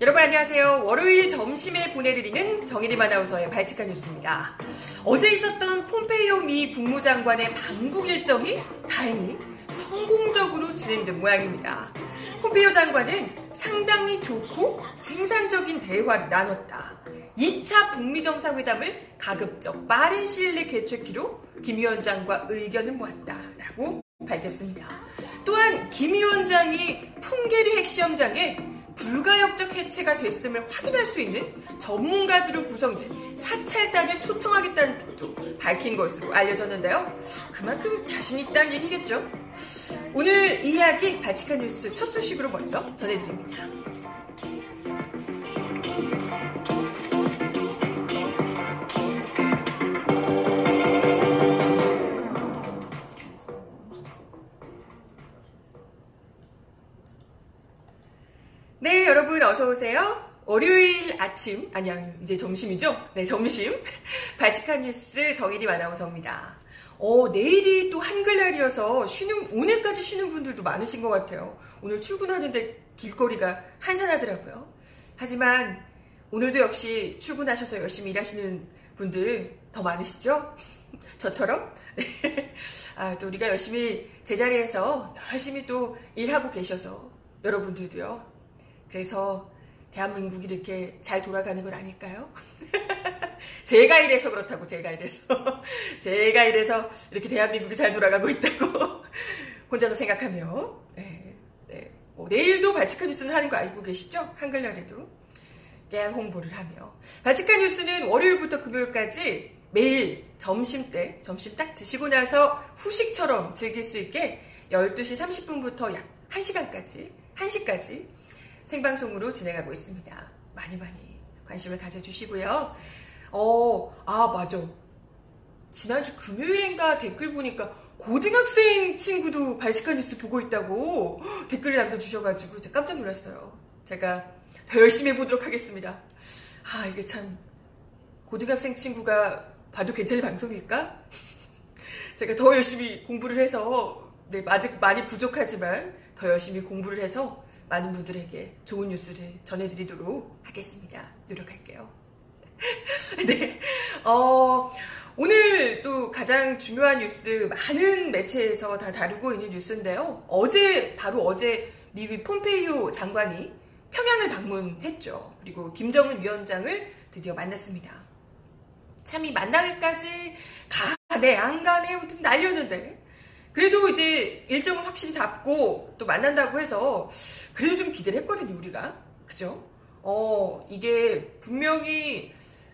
여러분 안녕하세요. 월요일 점심에 보내드리는 정일임 아나운서의 발칙한 뉴스입니다. 어제 있었던 폼페이오 미 국무장관의 방북 일정이 다행히 성공적으로 진행된 모양입니다. 폼페이오 장관은 상당히 좋고 생산적인 대화를 나눴다. 2차 북미 정상회담을 가급적 빠른 시일 내 개최키로 김 위원장과 의견을 모았다라고 밝혔습니다. 또한 김 위원장이 풍계리 핵시험장에 불가역적 해체가 됐음을 확인할 수 있는 전문가들로 구성된 사찰단을 초청하겠다는 뜻도 밝힌 것으로 알려졌는데요. 그만큼 자신 있다는 얘기겠죠. 오늘 이 이야기 발칙한 뉴스 첫 소식으로 먼저 전해드립니다. 어서 오세요. 월요일 아침, 아니, 아니, 이제 점심이죠? 네, 점심. 발칙한 뉴스 정일이 아나운서입니다. 어, 내일이 또 한글날이어서 쉬는, 오늘까지 쉬는 분들도 많으신 것 같아요. 오늘 출근하는데 길거리가 한산하더라고요. 하지만 오늘도 역시 출근하셔서 열심히 일하시는 분들 더 많으시죠? 저처럼? 네. 아, 또 우리가 열심히 제자리에서 열심히 또 일하고 계셔서 여러분들도요. 그래서 대한민국이 이렇게 잘 돌아가는 건 아닐까요? 제가 이래서 그렇다고 제가 이래서 제가 이래서 이렇게 대한민국이 잘 돌아가고 있다고 혼자서 생각하며 네, 네. 뭐 내일도 발칙한 뉴스는 하는 거 알고 계시죠? 한글날에도 깨알 홍보를 하며 발칙한 뉴스는 월요일부터 금요일까지 매일 점심 때 점심 딱 드시고 나서 후식처럼 즐길 수 있게 12시 30분부터 약 1시간까지 1시까지 생방송으로 진행하고 있습니다. 많이 많이 관심을 가져주시고요. 어, 아, 맞아. 지난주 금요일인가 댓글 보니까 고등학생 친구도 발식한 뉴스 보고 있다고 댓글을 남겨주셔가지고 제가 깜짝 놀랐어요. 제가 더 열심히 해보도록 하겠습니다. 아, 이게 참, 고등학생 친구가 봐도 괜찮은 방송일까? 제가 더 열심히 공부를 해서, 네, 아직 많이 부족하지만 더 열심히 공부를 해서 많은 분들에게 좋은 뉴스를 전해드리도록 하겠습니다. 노력할게요. 네. 어, 오늘 또 가장 중요한 뉴스, 많은 매체에서 다 다루고 있는 뉴스인데요. 어제, 바로 어제 미국 폼페이오 장관이 평양을 방문했죠. 그리고 김정은 위원장을 드디어 만났습니다. 참이 만나기까지 가네, 안 가네, 좀 날렸는데. 그래도 이제 일정을 확실히 잡고 또 만난다고 해서 그래도 좀 기대를 했거든요, 우리가. 그죠? 어, 이게 분명히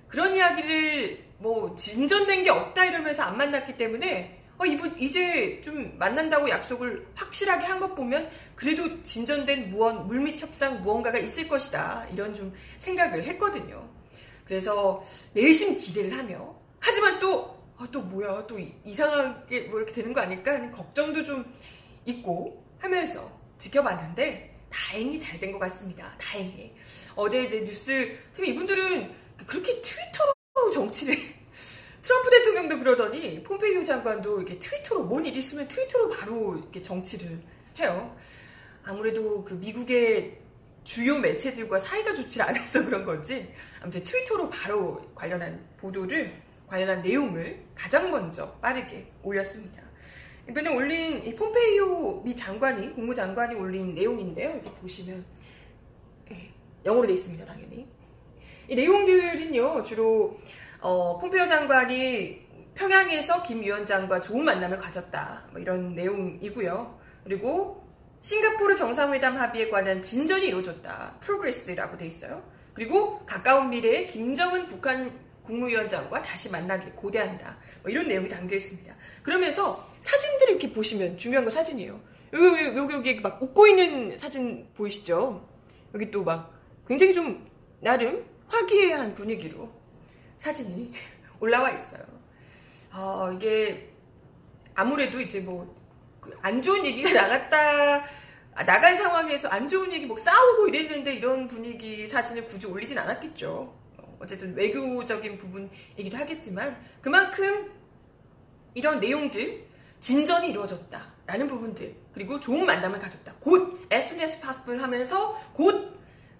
그런 이야기를 뭐 진전된 게 없다 이러면서 안 만났기 때문에 어, 이분 이제 좀 만난다고 약속을 확실하게 한 것 보면 그래도 진전된 무언, 물밑 협상 무언가가 있을 것이다. 이런 좀 생각을 했거든요. 그래서 내심 기대를 하며 하지만 또 아, 또 뭐야, 또 이상하게 뭐 이렇게 되는 거 아닐까 하는 걱정도 좀 있고 하면서 지켜봤는데 다행히 잘 된 것 같습니다. 다행히. 어제 이제 뉴스, 이분들은 그렇게 트위터로 정치를, 트럼프 대통령도 그러더니 폼페이오 장관도 이렇게 트위터로 뭔일 있으면 트위터로 바로 이렇게 정치를 해요. 아무래도 그 미국의 주요 매체들과 사이가 좋지 않아서 그런 건지 아무튼 트위터로 바로 관련한 보도를 관련한 내용을 가장 먼저 빠르게 올렸습니다. 이번에 올린 이 폼페이오 미 장관이 국무장관이 올린 내용인데요. 여기 보시면 예, 영어로 되어 있습니다. 당연히 이 내용들은요 주로 어, 폼페이오 장관이 평양에서 김 위원장과 좋은 만남을 가졌다 뭐 이런 내용이고요. 그리고 싱가포르 정상회담 합의에 관한 진전이 이루어졌다. progress라고 돼 있어요. 그리고 가까운 미래에 김정은 북한 국무위원장과 다시 만나길 고대한다. 뭐 이런 내용이 담겨 있습니다. 그러면서 사진들을 이렇게 보시면 중요한 거 사진이에요. 여기, 여기, 여기 막 웃고 있는 사진 보이시죠? 여기 또 막 굉장히 좀 나름 화기애애한 분위기로 사진이 올라와 있어요. 아, 이게 아무래도 이제 뭐 안 좋은 얘기가 나갔다 나간 상황에서 안 좋은 얘기 뭐 싸우고 이랬는데 이런 분위기 사진을 굳이 올리진 않았겠죠. 어쨌든 외교적인 부분이기도 하겠지만 그만큼 이런 내용들 진전이 이루어졌다라는 부분들 그리고 좋은 만남을 가졌다. 곧 SNS 파스를 하면서 곧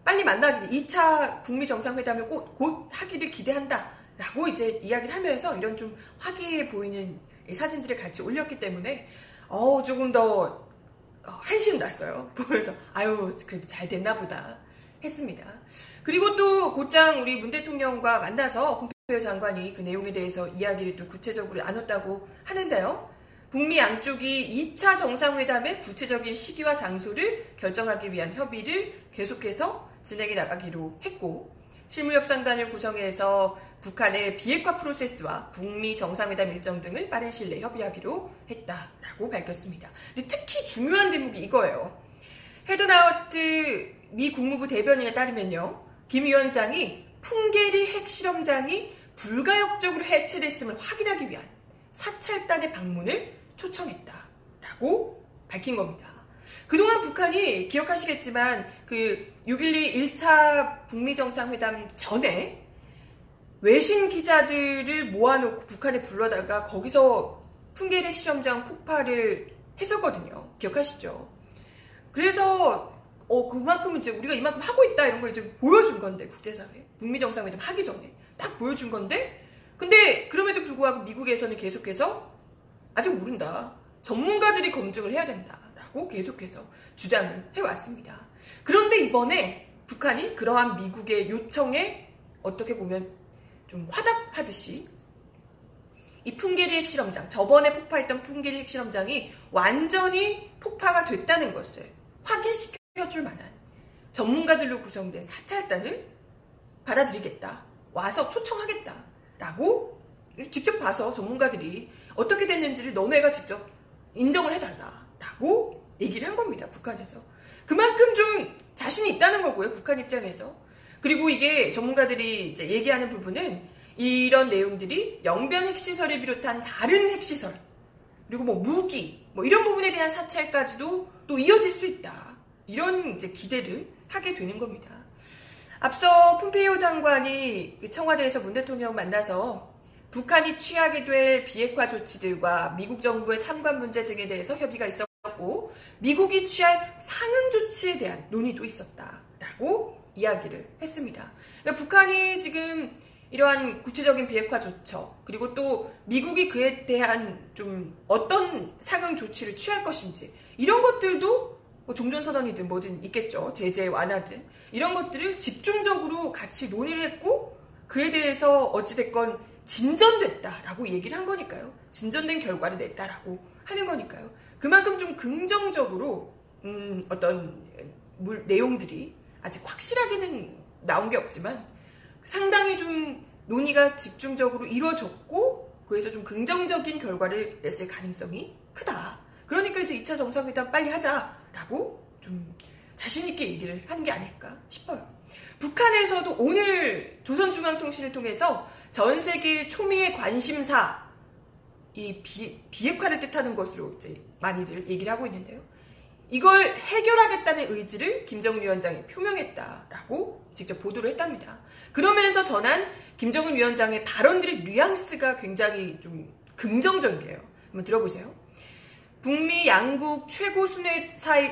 빨리 만나기를 2차 북미 정상회담을 곧, 곧 하기를 기대한다라고 이제 이야기를 하면서 이런 좀 화기해 보이는 사진들을 같이 올렸기 때문에 어 조금 더 어, 한심 났어요. 보면서 아유 그래도 잘 됐나 보다 했습니다. 그리고 또 곧장 우리 문 대통령과 만나서 폼페이오 장관이 그 내용에 대해서 이야기를 또 구체적으로 나눴다고 하는데요. 북미 양쪽이 2차 정상회담의 구체적인 시기와 장소를 결정하기 위한 협의를 계속해서 진행해 나가기로 했고 실무협상단을 구성해서 북한의 비핵화 프로세스와 북미 정상회담 일정 등을 빠른 시일 내에 협의하기로 했다라고 밝혔습니다. 근데 특히 중요한 대목이 이거예요. 헤드나우트 미 국무부 대변인에 따르면요. 김 위원장이 풍계리 핵실험장이 불가역적으로 해체됐음을 확인하기 위한 사찰단의 방문을 초청했다라고 밝힌 겁니다. 그동안 북한이 기억하시겠지만 그 6.12 1차 북미 정상회담 전에 외신 기자들을 모아놓고 북한에 불러다가 거기서 풍계리 핵실험장 폭발을 했었거든요. 기억하시죠? 그래서 어 그만큼 이제 우리가 이만큼 하고 있다 이런 걸 이제 보여준 건데 국제사회. 북미 정상회담 하기 전에. 딱 보여준 건데 근데 그럼에도 불구하고 미국에서는 계속해서 아직 모른다. 전문가들이 검증을 해야 된다라고 계속해서 주장을 해왔습니다. 그런데 이번에 북한이 그러한 미국의 요청에 어떻게 보면 좀 화답하듯이 이 풍계리 핵실험장, 저번에 폭파했던 풍계리 핵실험장이 완전히 폭파가 됐다는 것을 확인시켜 줄 만한 전문가들로 구성된 사찰단을 받아들이겠다. 와서 초청하겠다. 라고 직접 봐서 전문가들이 어떻게 됐는지를 너네가 직접 인정을 해달라. 라고 얘기를 한 겁니다. 북한에서. 그만큼 좀 자신이 있다는 거고요. 북한 입장에서. 그리고 이게 전문가들이 이제 얘기하는 부분은 이런 내용들이 영변 핵시설을 비롯한 다른 핵시설, 그리고 뭐 무기, 뭐 이런 부분에 대한 사찰까지도 또 이어질 수 있다. 이런 이제 기대를 하게 되는 겁니다. 앞서 폼페이오 장관이 청와대에서 문 대통령 만나서 북한이 취하게 될 비핵화 조치들과 미국 정부의 참관 문제 등에 대해서 협의가 있었고 미국이 취할 상응 조치에 대한 논의도 있었다라고 이야기를 했습니다. 그러니까 북한이 지금 이러한 구체적인 비핵화 조처 그리고 또 미국이 그에 대한 좀 어떤 상응 조치를 취할 것인지 이런 것들도 뭐 종전선언이든 뭐든 있겠죠. 제재 완화든. 이런 것들을 집중적으로 같이 논의를 했고 그에 대해서 어찌됐건 진전됐다라고 얘기를 한 거니까요. 진전된 결과를 냈다라고 하는 거니까요. 그만큼 좀 긍정적으로 음, 어떤 물, 내용들이 아직 확실하게는 나온 게 없지만 상당히 좀 논의가 집중적으로 이루어졌고 그래서 좀 긍정적인 결과를 냈을 가능성이 크다. 그러니까 이제 2차 정상회담 빨리 하자 라고 좀 자신있게 얘기를 하는 게 아닐까 싶어요. 북한에서도 오늘 조선중앙통신을 통해서 전 세계 초미의 관심사, 이 비, 비핵화를 뜻하는 것으로 이제 많이들 얘기를 하고 있는데요. 이걸 해결하겠다는 의지를 김정은 위원장이 표명했다라고 직접 보도를 했답니다. 그러면서 전한 김정은 위원장의 발언들의 뉘앙스가 굉장히 좀 긍정적이에요. 한번 들어보세요. 북미 양국 최고 순회 사이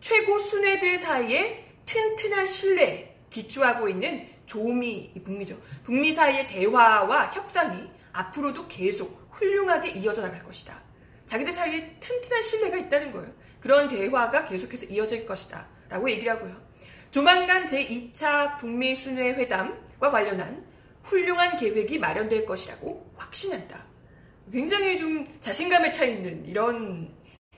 최고 순회들 사이에 튼튼한 신뢰 기초하고 있는 조미 북미죠. 북미 사이의 대화와 협상이 앞으로도 계속 훌륭하게 이어져 나갈 것이다. 자기들 사이에 튼튼한 신뢰가 있다는 거예요. 그런 대화가 계속해서 이어질 것이다. 라고 얘기를 하고요. 조만간 제2차 북미 순회 회담과 관련한 훌륭한 계획이 마련될 것이라고 확신한다. 굉장히 좀 자신감에 차 있는 이런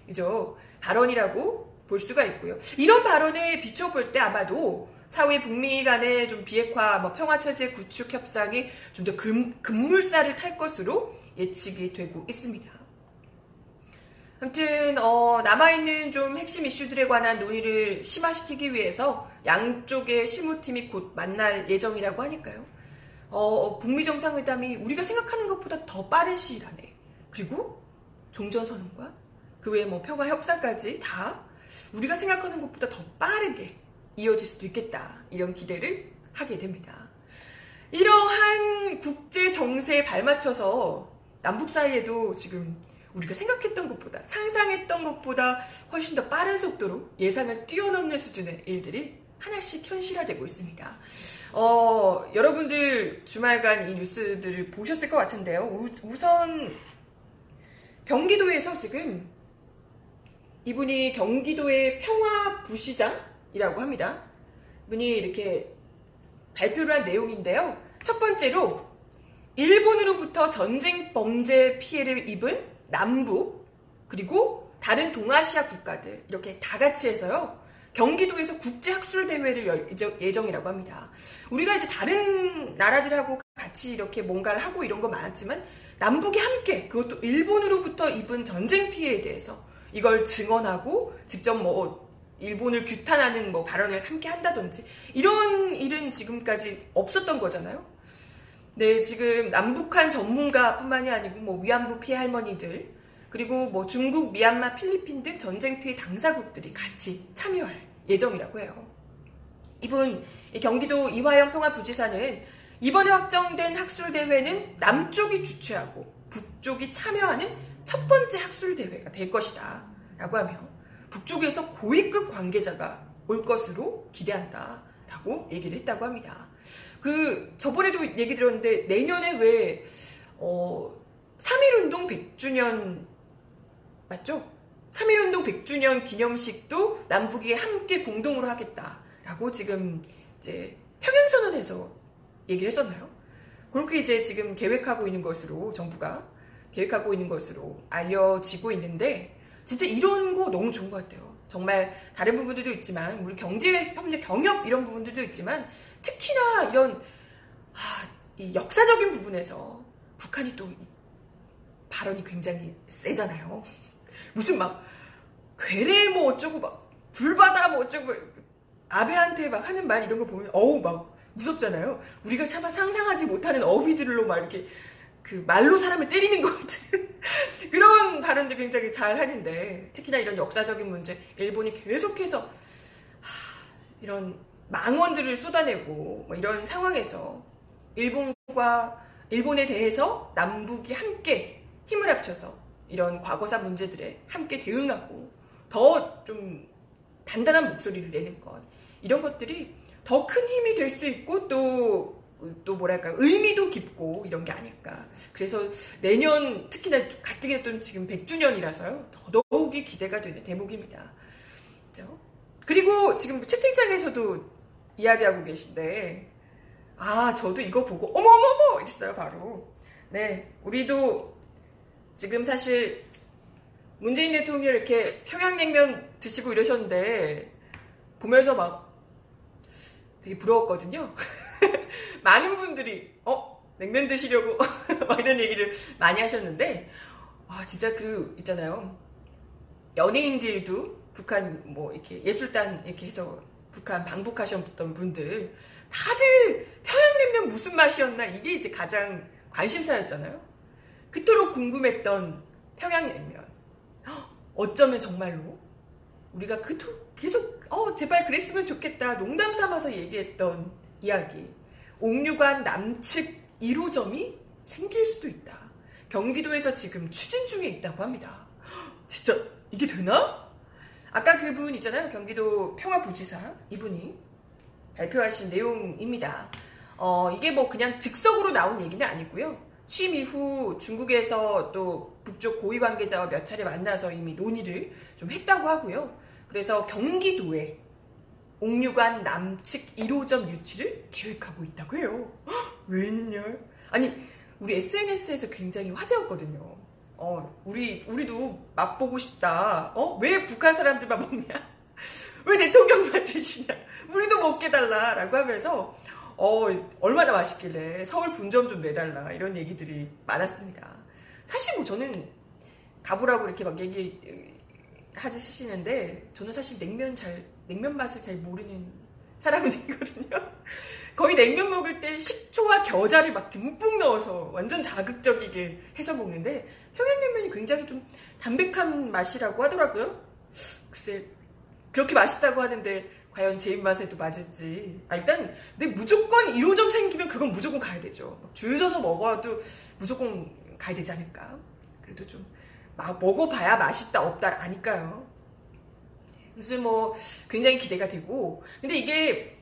이죠 발언이라고 볼 수가 있고요. 이런 발언에 비춰볼 때 아마도 차후에 북미 간의 좀 비핵화, 뭐 평화 체제 구축 협상이 좀 더 급물살을 탈 것으로 예측이 되고 있습니다. 아무튼 어, 남아있는 좀 핵심 이슈들에 관한 논의를 심화시키기 위해서 양쪽의 실무팀이 곧 만날 예정이라고 하니까요. 어, 북미 정상회담이 우리가 생각하는 것보다 더 빠른 시일 안에 그리고 종전선언과 그 외에 뭐 평화 협상까지 다 우리가 생각하는 것보다 더 빠르게 이어질 수도 있겠다 이런 기대를 하게 됩니다. 이러한 국제 정세에 발맞춰서 남북 사이에도 지금 우리가 생각했던 것보다 상상했던 것보다 훨씬 더 빠른 속도로 예상을 뛰어넘는 수준의 일들이 하나씩 현실화되고 있습니다. 어, 여러분들 주말간 이 뉴스들을 보셨을 것 같은데요. 우, 우선 경기도에서 지금 이분이 경기도의 평화부시장이라고 합니다. 이분이 이렇게 발표를 한 내용인데요. 첫 번째로 일본으로부터 전쟁 범죄 피해를 입은 남북 그리고 다른 동아시아 국가들 이렇게 다 같이 해서요. 경기도에서 국제 학술 대회를 열 예정이라고 합니다. 우리가 이제 다른 나라들하고 같이 이렇게 뭔가를 하고 이런 거 많았지만 남북이 함께 그것도 일본으로부터 입은 전쟁 피해에 대해서 이걸 증언하고 직접 뭐 일본을 규탄하는 뭐 발언을 함께 한다든지 이런 일은 지금까지 없었던 거잖아요. 네, 지금 남북한 전문가뿐만이 아니고 뭐 위안부 피해 할머니들 그리고 뭐 중국, 미얀마, 필리핀 등 전쟁 피해 당사국들이 같이 참여할 예정이라고 해요. 이분 경기도 이화영 평화부지사는 이번에 확정된 학술 대회는 남쪽이 주최하고 북쪽이 참여하는 첫 번째 학술 대회가 될 것이다 라고 하며 북쪽에서 고위급 관계자가 올 것으로 기대한다 라고 얘기를 했다고 합니다. 그 저번에도 얘기 들었는데 내년에 왜 어, 3.1운동 100주년 맞죠? 3.1운동 100주년 기념식도 남북이 함께 공동으로 하겠다라고 지금 이제 평양선언에서 얘기를 했었나요? 그렇게 이제 지금 계획하고 있는 것으로 정부가 계획하고 있는 것으로 알려지고 있는데 진짜 이런 거 너무 좋은 것 같아요. 정말 다른 부분들도 있지만 우리 경제 협력 경협 이런 부분들도 있지만 특히나 이런 아, 이 역사적인 부분에서 북한이 또 발언이 굉장히 세잖아요. 무슨 막 괴뢰 뭐 어쩌고 막 불바다 뭐 어쩌고 아베한테 막 하는 말 이런 거 보면 어우 막 무섭잖아요. 우리가 차마 상상하지 못하는 어휘들로 막 이렇게 그 말로 사람을 때리는 것 같은 그런 발언도 굉장히 잘 하는데 특히나 이런 역사적인 문제 일본이 계속해서 하, 이런 망언들을 쏟아내고 뭐 이런 상황에서 일본과 일본에 대해서 남북이 함께 힘을 합쳐서 이런 과거사 문제들에 함께 대응하고 더 좀 단단한 목소리를 내는 것 이런 것들이 더 큰 힘이 될 수 있고 또, 또 뭐랄까, 의미도 깊고 이런 게 아닐까. 그래서 내년, 특히나 가뜩이나 또 지금 100주년이라서요. 더더욱이 기대가 되는 대목입니다. 그죠? 그리고 지금 채팅창에서도 이야기하고 계신데, 아, 저도 이거 보고, 어머어머머! 이랬어요, 바로. 네, 우리도 지금 사실 문재인 대통령이 이렇게 평양냉면 드시고 이러셨는데, 보면서 막 되게 부러웠거든요. 많은 분들이 어 냉면 드시려고 막 이런 얘기를 많이 하셨는데 아 진짜 그 있잖아요 연예인들도 북한 뭐 이렇게 예술단 이렇게 해서 북한 방북하셨던 분들 다들 평양냉면 무슨 맛이었나 이게 이제 가장 관심사였잖아요. 그토록 궁금했던 평양냉면 어쩌면 정말로 우리가 그토록 계속 어 제발 그랬으면 좋겠다 농담 삼아서 얘기했던 이야기 옥류관 남측 1호점이 생길 수도 있다. 경기도에서 지금 추진 중에 있다고 합니다. 진짜 이게 되나? 아까 그분 있잖아요. 경기도 평화부지사 이분이 발표하신 내용입니다. 어, 이게 뭐 그냥 즉석으로 나온 얘기는 아니고요. 취임 이후 중국에서 또 북쪽 고위 관계자와 몇 차례 만나서 이미 논의를 좀 했다고 하고요. 그래서 경기도에 옥류관 남측 1호점 유치를 계획하고 있다고 해요. 웬열? 아니, 우리 SNS에서 굉장히 화제였거든요. 어, 우리, 우리도 맛보고 싶다. 어? 왜 북한 사람들만 먹냐? 왜 대통령만 드시냐? 우리도 먹게 달라. 라고 하면서, 어, 얼마나 맛있길래 서울 분점 좀 내달라. 이런 얘기들이 많았습니다. 사실 뭐 저는 가보라고 이렇게 막 얘기, 하시는데, 저는 사실 냉면 잘 냉면 맛을 잘 모르는 사람이거든요. 거의 냉면 먹을 때 식초와 겨자를 막 듬뿍 넣어서 완전 자극적이게 해서 먹는데 평양냉면이 굉장히 좀 담백한 맛이라고 하더라고요. 글쎄 그렇게 맛있다고 하는데 과연 제 입맛에도 맞을지. 아, 일단 근데 무조건 1호점 생기면 그건 무조건 가야 되죠. 줄 서서 먹어도 무조건 가야 되지 않을까. 그래도 좀 막 먹어봐야 맛있다 없다 아니까요. 그래서 뭐 굉장히 기대가 되고 근데 이게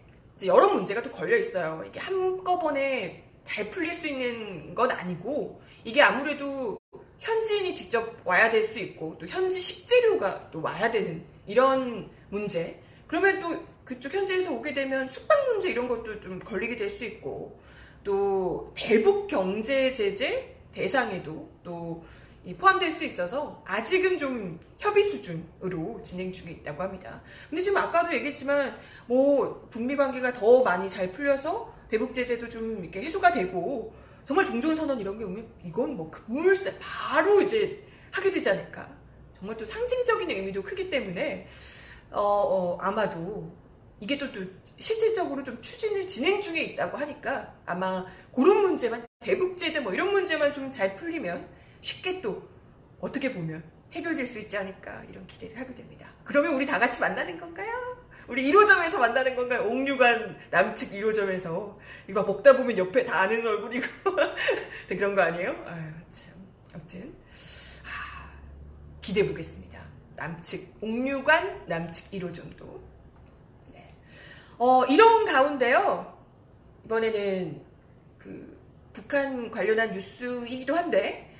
여러 문제가 또 걸려 있어요. 이게 한꺼번에 잘 풀릴 수 있는 건 아니고 이게 아무래도 현지인이 직접 와야 될 수 있고 또 현지 식재료가 또 와야 되는 이런 문제. 그러면 또 그쪽 현지에서 오게 되면 숙박 문제 이런 것도 좀 걸리게 될 수 있고 또 대북 경제 제재 대상에도 또 포함될 수 있어서 아직은 좀 협의 수준으로 진행 중에 있다고 합니다. 근데 지금 아까도 얘기했지만 뭐 북미 관계가 더 많이 잘 풀려서 대북 제재도 좀 이렇게 해소가 되고 정말 종전 선언 이런 게 오면 이건 뭐 급물세 바로 이제 하게 되지 않을까. 정말 또 상징적인 의미도 크기 때문에 어, 어, 아마도 이게 또, 또 실질적으로 좀 추진을 진행 중에 있다고 하니까 아마 그런 문제만 대북 제재 뭐 이런 문제만 좀 잘 풀리면 쉽게 또 어떻게 보면 해결될 수 있지 않을까 이런 기대를 하게 됩니다. 그러면 우리 다 같이 만나는 건가요? 우리 1호점에서 만나는 건가요? 옥류관 남측 1호점에서 이거 먹다 보면 옆에 다 아는 얼굴이고 그런 거 아니에요? 아유 참 아무튼 하, 기대해 보겠습니다. 남측 옥류관 남측 1호점도 네. 어, 이런 가운데요 이번에는 그 북한 관련한 뉴스이기도 한데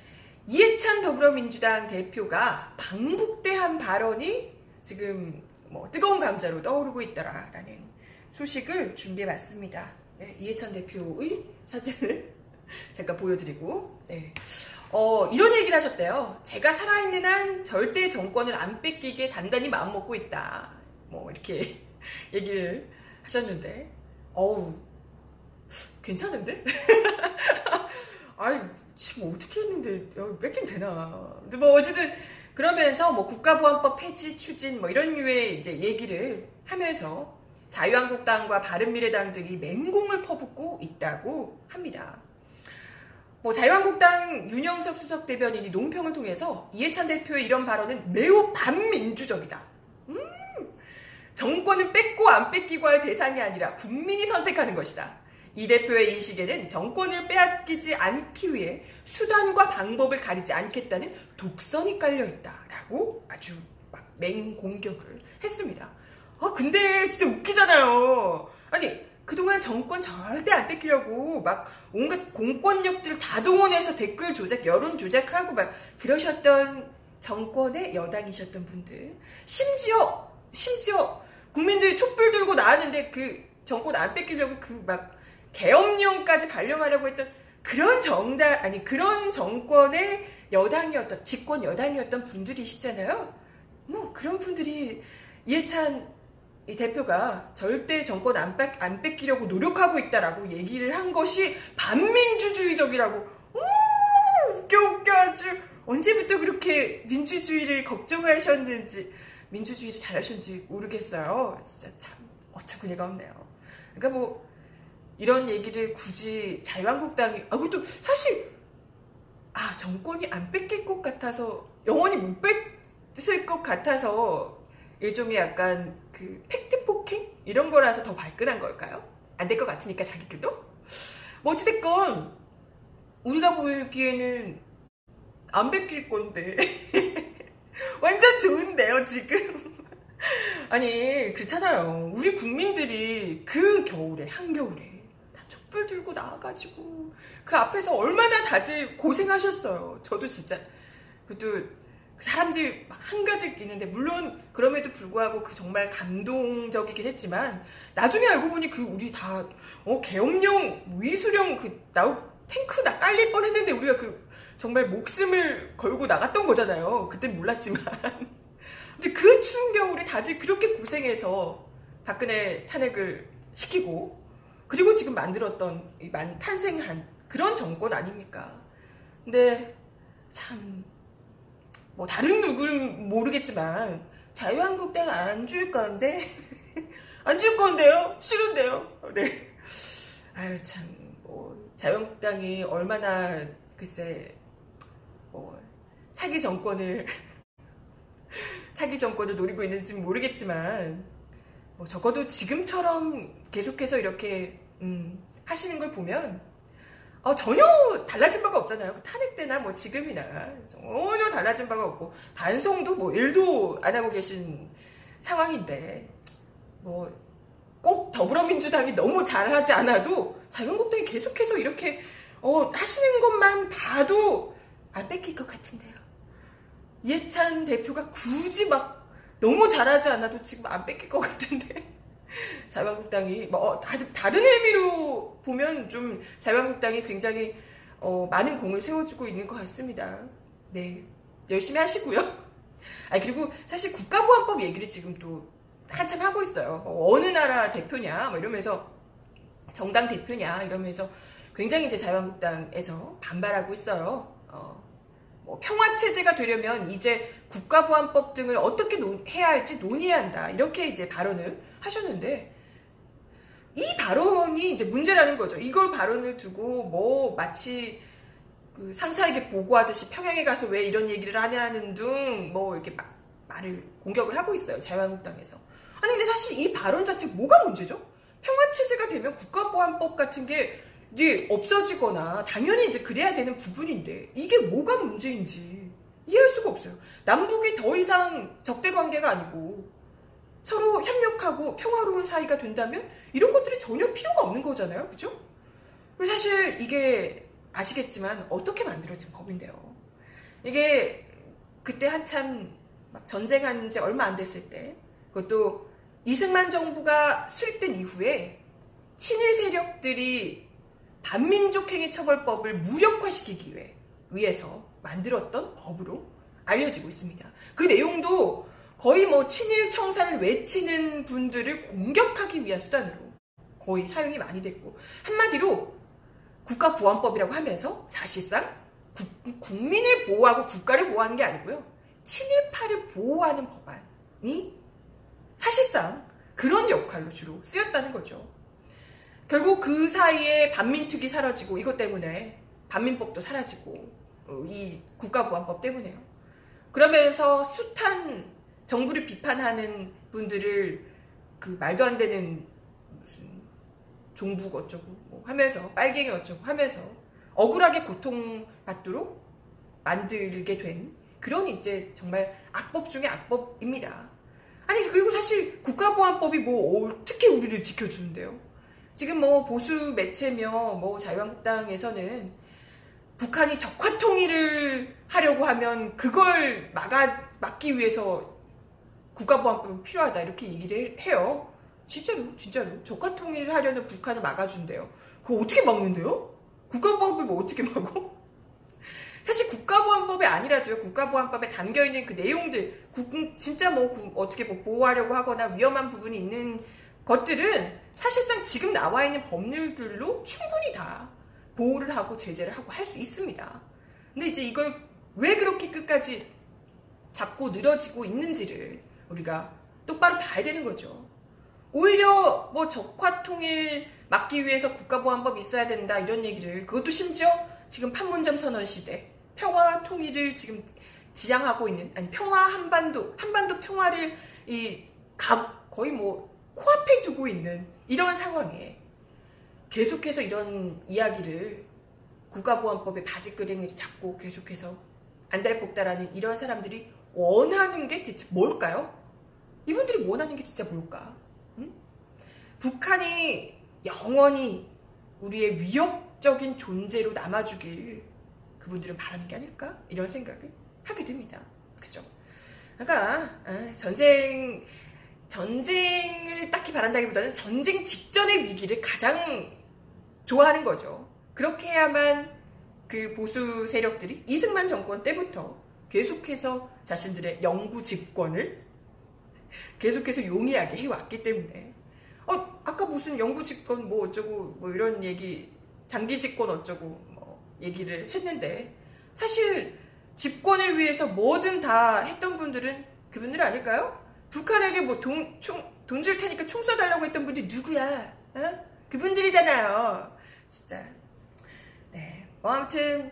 이해찬 더불어민주당 대표가 방북대한 발언이 지금 뭐 뜨거운 감자로 떠오르고 있다라는 소식을 준비해봤습니다. 네, 이해찬 대표의 사진을 잠깐 보여드리고 네. 어, 이런 얘기를 하셨대요. 제가 살아있는 한 절대 정권을 안 뺏기게 단단히 마음먹고 있다. 뭐 이렇게 얘기를 하셨는데 어우 괜찮은데? 아이 지금 어떻게 했는데 뺏긴 되나? 근데 뭐 어쨌든 그러면서 뭐 국가보안법 폐지 추진 뭐 이런 류의 이제 얘기를 하면서 자유한국당과 바른미래당 등이 맹공을 퍼붓고 있다고 합니다. 뭐 자유한국당 윤영석 수석 대변인이 논평을 통해서 이해찬 대표의 이런 발언은 매우 반민주적이다. 음, 정권은 뺏고 안 뺏기고 할 대상이 아니라 국민이 선택하는 것이다. 이 대표의 인식에는 정권을 빼앗기지 않기 위해 수단과 방법을 가리지 않겠다는 독선이 깔려있다라고 아주 막 맹공격을 했습니다. 아, 근데 진짜 웃기잖아요. 아니, 그동안 정권 절대 안 뺏기려고 막 온갖 공권력들을 다 동원해서 댓글 조작, 여론 조작하고 막 그러셨던 정권의 여당이셨던 분들. 심지어, 심지어 국민들이 촛불 들고 나왔는데 그 정권 안 뺏기려고 그막 계엄령까지 발령하려고 했던 그런 정당 아니 그런 정권의 여당이었던 집권 여당이었던 분들이시잖아요. 뭐 그런 분들이 이해찬 이 대표가 절대 정권 안, 뺏, 안 뺏기려고 노력하고 있다라고 얘기를 한 것이 반민주주의적이라고 오, 웃겨 웃겨 아주 언제부터 그렇게 민주주의를 걱정하셨는지 민주주의를 잘하셨는지 모르겠어요. 진짜 참 어처구니가 없네요. 그러니까 뭐 이런 얘기를 굳이 자유한국당이 아 그것도 사실 아 정권이 안 뺏길 것 같아서 영원히 못 뺏을 것 같아서 일종의 약간 그 팩트 폭행 이런 거라서 더 발끈한 걸까요? 안 될 것 같으니까 자기들도? 뭐 어찌됐건 우리가 보기에는 안 뺏길 건데. 완전 좋은데요 지금? 아니 그렇잖아요. 우리 국민들이 그 겨울에 한겨울에 촛불 들고 나와가지고 그 앞에서 얼마나 다들 고생하셨어요. 저도 진짜. 그것도 사람들 막 한가득 있는데 물론 그럼에도 불구하고 그 정말 감동적이긴 했지만 나중에 알고 보니 그 우리 다 어, 계엄령 위수령 그 나우 탱크 나 깔릴 뻔했는데 우리가 그 정말 목숨을 걸고 나갔던 거잖아요. 그땐 몰랐지만 근데 그 추운 겨울에 다들 그렇게 고생해서 박근혜 탄핵을 시키고 그리고 지금 만들었던 탄생한 그런 정권 아닙니까? 근데 참 뭐 다른 누굴 모르겠지만 자유한국당 안 줄 건데 안 줄 건데요? 싫은데요? 네. 아유 참뭐 자유한국당이 얼마나 글쎄 뭐 차기 정권을 차기 정권을 노리고 있는지 모르겠지만 뭐 적어도 지금처럼 계속해서 이렇게 음, 하시는 걸 보면 어, 전혀 달라진 바가 없잖아요. 그 탄핵 때나 뭐 지금이나 전혀 달라진 바가 없고 반송도 뭐 일도 안 하고 계신 상황인데 뭐 꼭 더불어민주당이 너무 잘하지 않아도 자유한국당이 계속해서 이렇게 어, 하시는 것만 봐도 안 뺏길 것 같은데요. 이해찬 대표가 굳이 막 너무 잘하지 않아도 지금 안 뺏길 것 같은데. 자유한국당이 뭐 어, 다른, 의미로 보면 좀 자유한국당이 굉장히 어, 많은 공을 세워주고 있는 것 같습니다. 네, 열심히 하시고요. 아 그리고 사실 국가보안법 얘기를 지금 또 한참 하고 있어요. 뭐 어느 나라 대표냐, 뭐 이러면서 정당 대표냐 이러면서 굉장히 이제 자유한국당에서 반발하고 있어요. 어, 뭐 평화 체제가 되려면 이제 국가보안법 등을 어떻게 논, 해야 할지 논의해야 한다. 이렇게 이제 발언을 하셨는데 이 발언이 이제 문제라는 거죠. 이걸 발언을 두고 뭐 마치 그 상사에게 보고하듯이 평양에 가서 왜 이런 얘기를 하냐는 등 뭐 이렇게 막 말을 공격을 하고 있어요. 자유한국당에서. 아니 근데 사실 이 발언 자체 뭐가 문제죠? 평화 체제가 되면 국가보안법 같은 게 이제 없어지거나 당연히 이제 그래야 되는 부분인데 이게 뭐가 문제인지 이해할 수가 없어요. 남북이 더 이상 적대 관계가 아니고 서로 협력하고 평화로운 사이가 된다면 이런 것들이 전혀 필요가 없는 거잖아요. 그죠? 사실 이게 아시겠지만 어떻게 만들어진 법인데요. 이게 그때 한참 막 전쟁한 지 얼마 안 됐을 때 그것도 이승만 정부가 수립된 이후에 친일 세력들이 반민족 행위 처벌법을 무력화시키기 위해서 만들었던 법으로 알려지고 있습니다. 그 내용도 거의 뭐 친일 청산을 외치는 분들을 공격하기 위한 수단으로 거의 사용이 많이 됐고 한마디로 국가보안법이라고 하면서 사실상 국, 국민을 보호하고 국가를 보호하는 게 아니고요. 친일파를 보호하는 법안이 사실상 그런 역할로 주로 쓰였다는 거죠. 결국 그 사이에 반민특위 사라지고 이것 때문에 반민법도 사라지고 어, 이 국가보안법 때문에요. 그러면서 숱한 정부를 비판하는 분들을 그 말도 안 되는 무슨 종북 어쩌고 뭐 하면서 빨갱이 어쩌고 하면서 억울하게 고통받도록 만들게 된 그런 이제 정말 악법 중의 악법입니다. 아니 그리고 사실 국가보안법이 뭐 어떻게 우리를 지켜주는데요? 지금 뭐 보수 매체며 뭐 자유한국당에서는 북한이 적화 통일을 하려고 하면 그걸 막아 막기 위해서 국가보안법이 필요하다 이렇게 얘기를 해요. 진짜로 진짜로 적화 통일을 하려는 북한을 막아준대요. 그거 어떻게 막는데요? 국가보안법이 뭐 어떻게 막어? 사실 국가보안법이 아니라도요. 국가보안법에 담겨 있는 그 내용들, 국, 진짜 뭐 어떻게 뭐 보호하려고 하거나 위험한 부분이 있는 것들은 사실상 지금 나와 있는 법률들로 충분히 다 보호를 하고 제재를 하고 할 수 있습니다. 근데 이제 이걸 왜 그렇게 끝까지 잡고 늘어지고 있는지를 우리가 똑바로 봐야 되는 거죠. 오히려 뭐 적화 통일 막기 위해서 국가보안법 있어야 된다 이런 얘기를 그것도 심지어 지금 판문점 선언 시대 평화 통일을 지금 지향하고 있는 아니 평화 한반도 한반도 평화를 이 거의 뭐 코앞에 두고 있는 이런 상황에 계속해서 이런 이야기를 국가보안법의 바지끄댕이를 잡고 계속해서 안달복달하는 이런 사람들이 원하는 게 대체 뭘까요? 이분들이 원하는 게 진짜 뭘까? 응? 북한이 영원히 우리의 위협적인 존재로 남아주길 그분들은 바라는 게 아닐까? 이런 생각을 하게 됩니다. 그죠? 그러니까 전쟁 전쟁을 딱히 바란다기보다는 전쟁 직전의 위기를 가장 좋아하는 거죠. 그렇게 해야만 그 보수 세력들이 이승만 정권 때부터 계속해서 자신들의 영구 집권을 계속해서 용이하게 해왔기 때문에 어 아까 무슨 영구 집권 뭐 어쩌고 뭐 이런 얘기 장기 집권 어쩌고 뭐 얘기를 했는데 사실 집권을 위해서 뭐든 다 했던 분들은 그분들 아닐까요? 북한에게 뭐 돈, 줄 테니까 총 쏴달라고 했던 분들이 누구야? 어? 그분들이잖아요. 진짜. 네. 뭐 아무튼,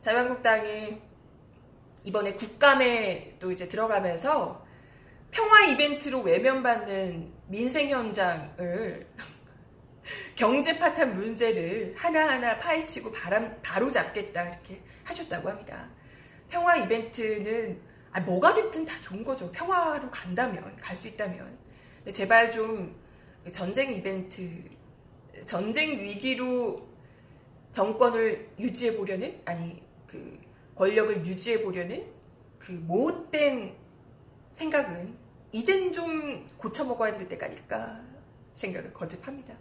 자유한국당이 이번에 국감에 또 이제 들어가면서 평화 이벤트로 외면받는 민생 현장을 경제 파탄 문제를 하나하나 파헤치고 바람, 바로 잡겠다 이렇게 하셨다고 합니다. 평화 이벤트는 아, 뭐가 됐든 다 좋은 거죠. 평화로 간다면 갈 수 있다면 제발 좀 전쟁 이벤트 전쟁 위기로 정권을 유지해 보려는 아니 그 권력을 유지해 보려는 그 못된 생각은 이젠 좀 고쳐 먹어야 될 때가 아닐까 생각을 거듭합니다.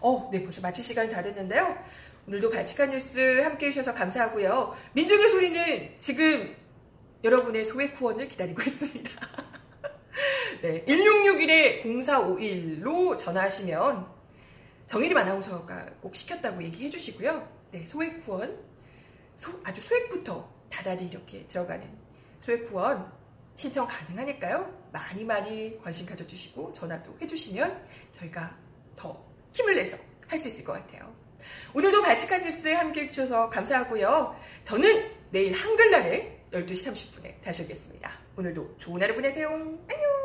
어, 네, 벌써 마칠 시간이 다 됐는데요. 오늘도 발칙한 뉴스 함께 해주셔서 감사하고요. 민중의 소리는 지금 여러분의 소액 후원을 기다리고 있습니다. 네, 1661-0451로 전화하시면 정일이 아나운서가 꼭 시켰다고 얘기해 주시고요. 네, 소액 후원, 소- 아주 소액부터 다달이 이렇게 들어가는 소액 후원 신청 가능하니까요. 많이 많이 관심 가져주시고 전화도 해주시면 저희가 더 힘을 내서 할 수 있을 것 같아요. 오늘도 발칙한 뉴스 함께 해주셔서 감사하고요. 저는 내일 한글날에 12시 30분에 다시 오겠습니다. 오늘도 좋은 하루 보내세요. 안녕!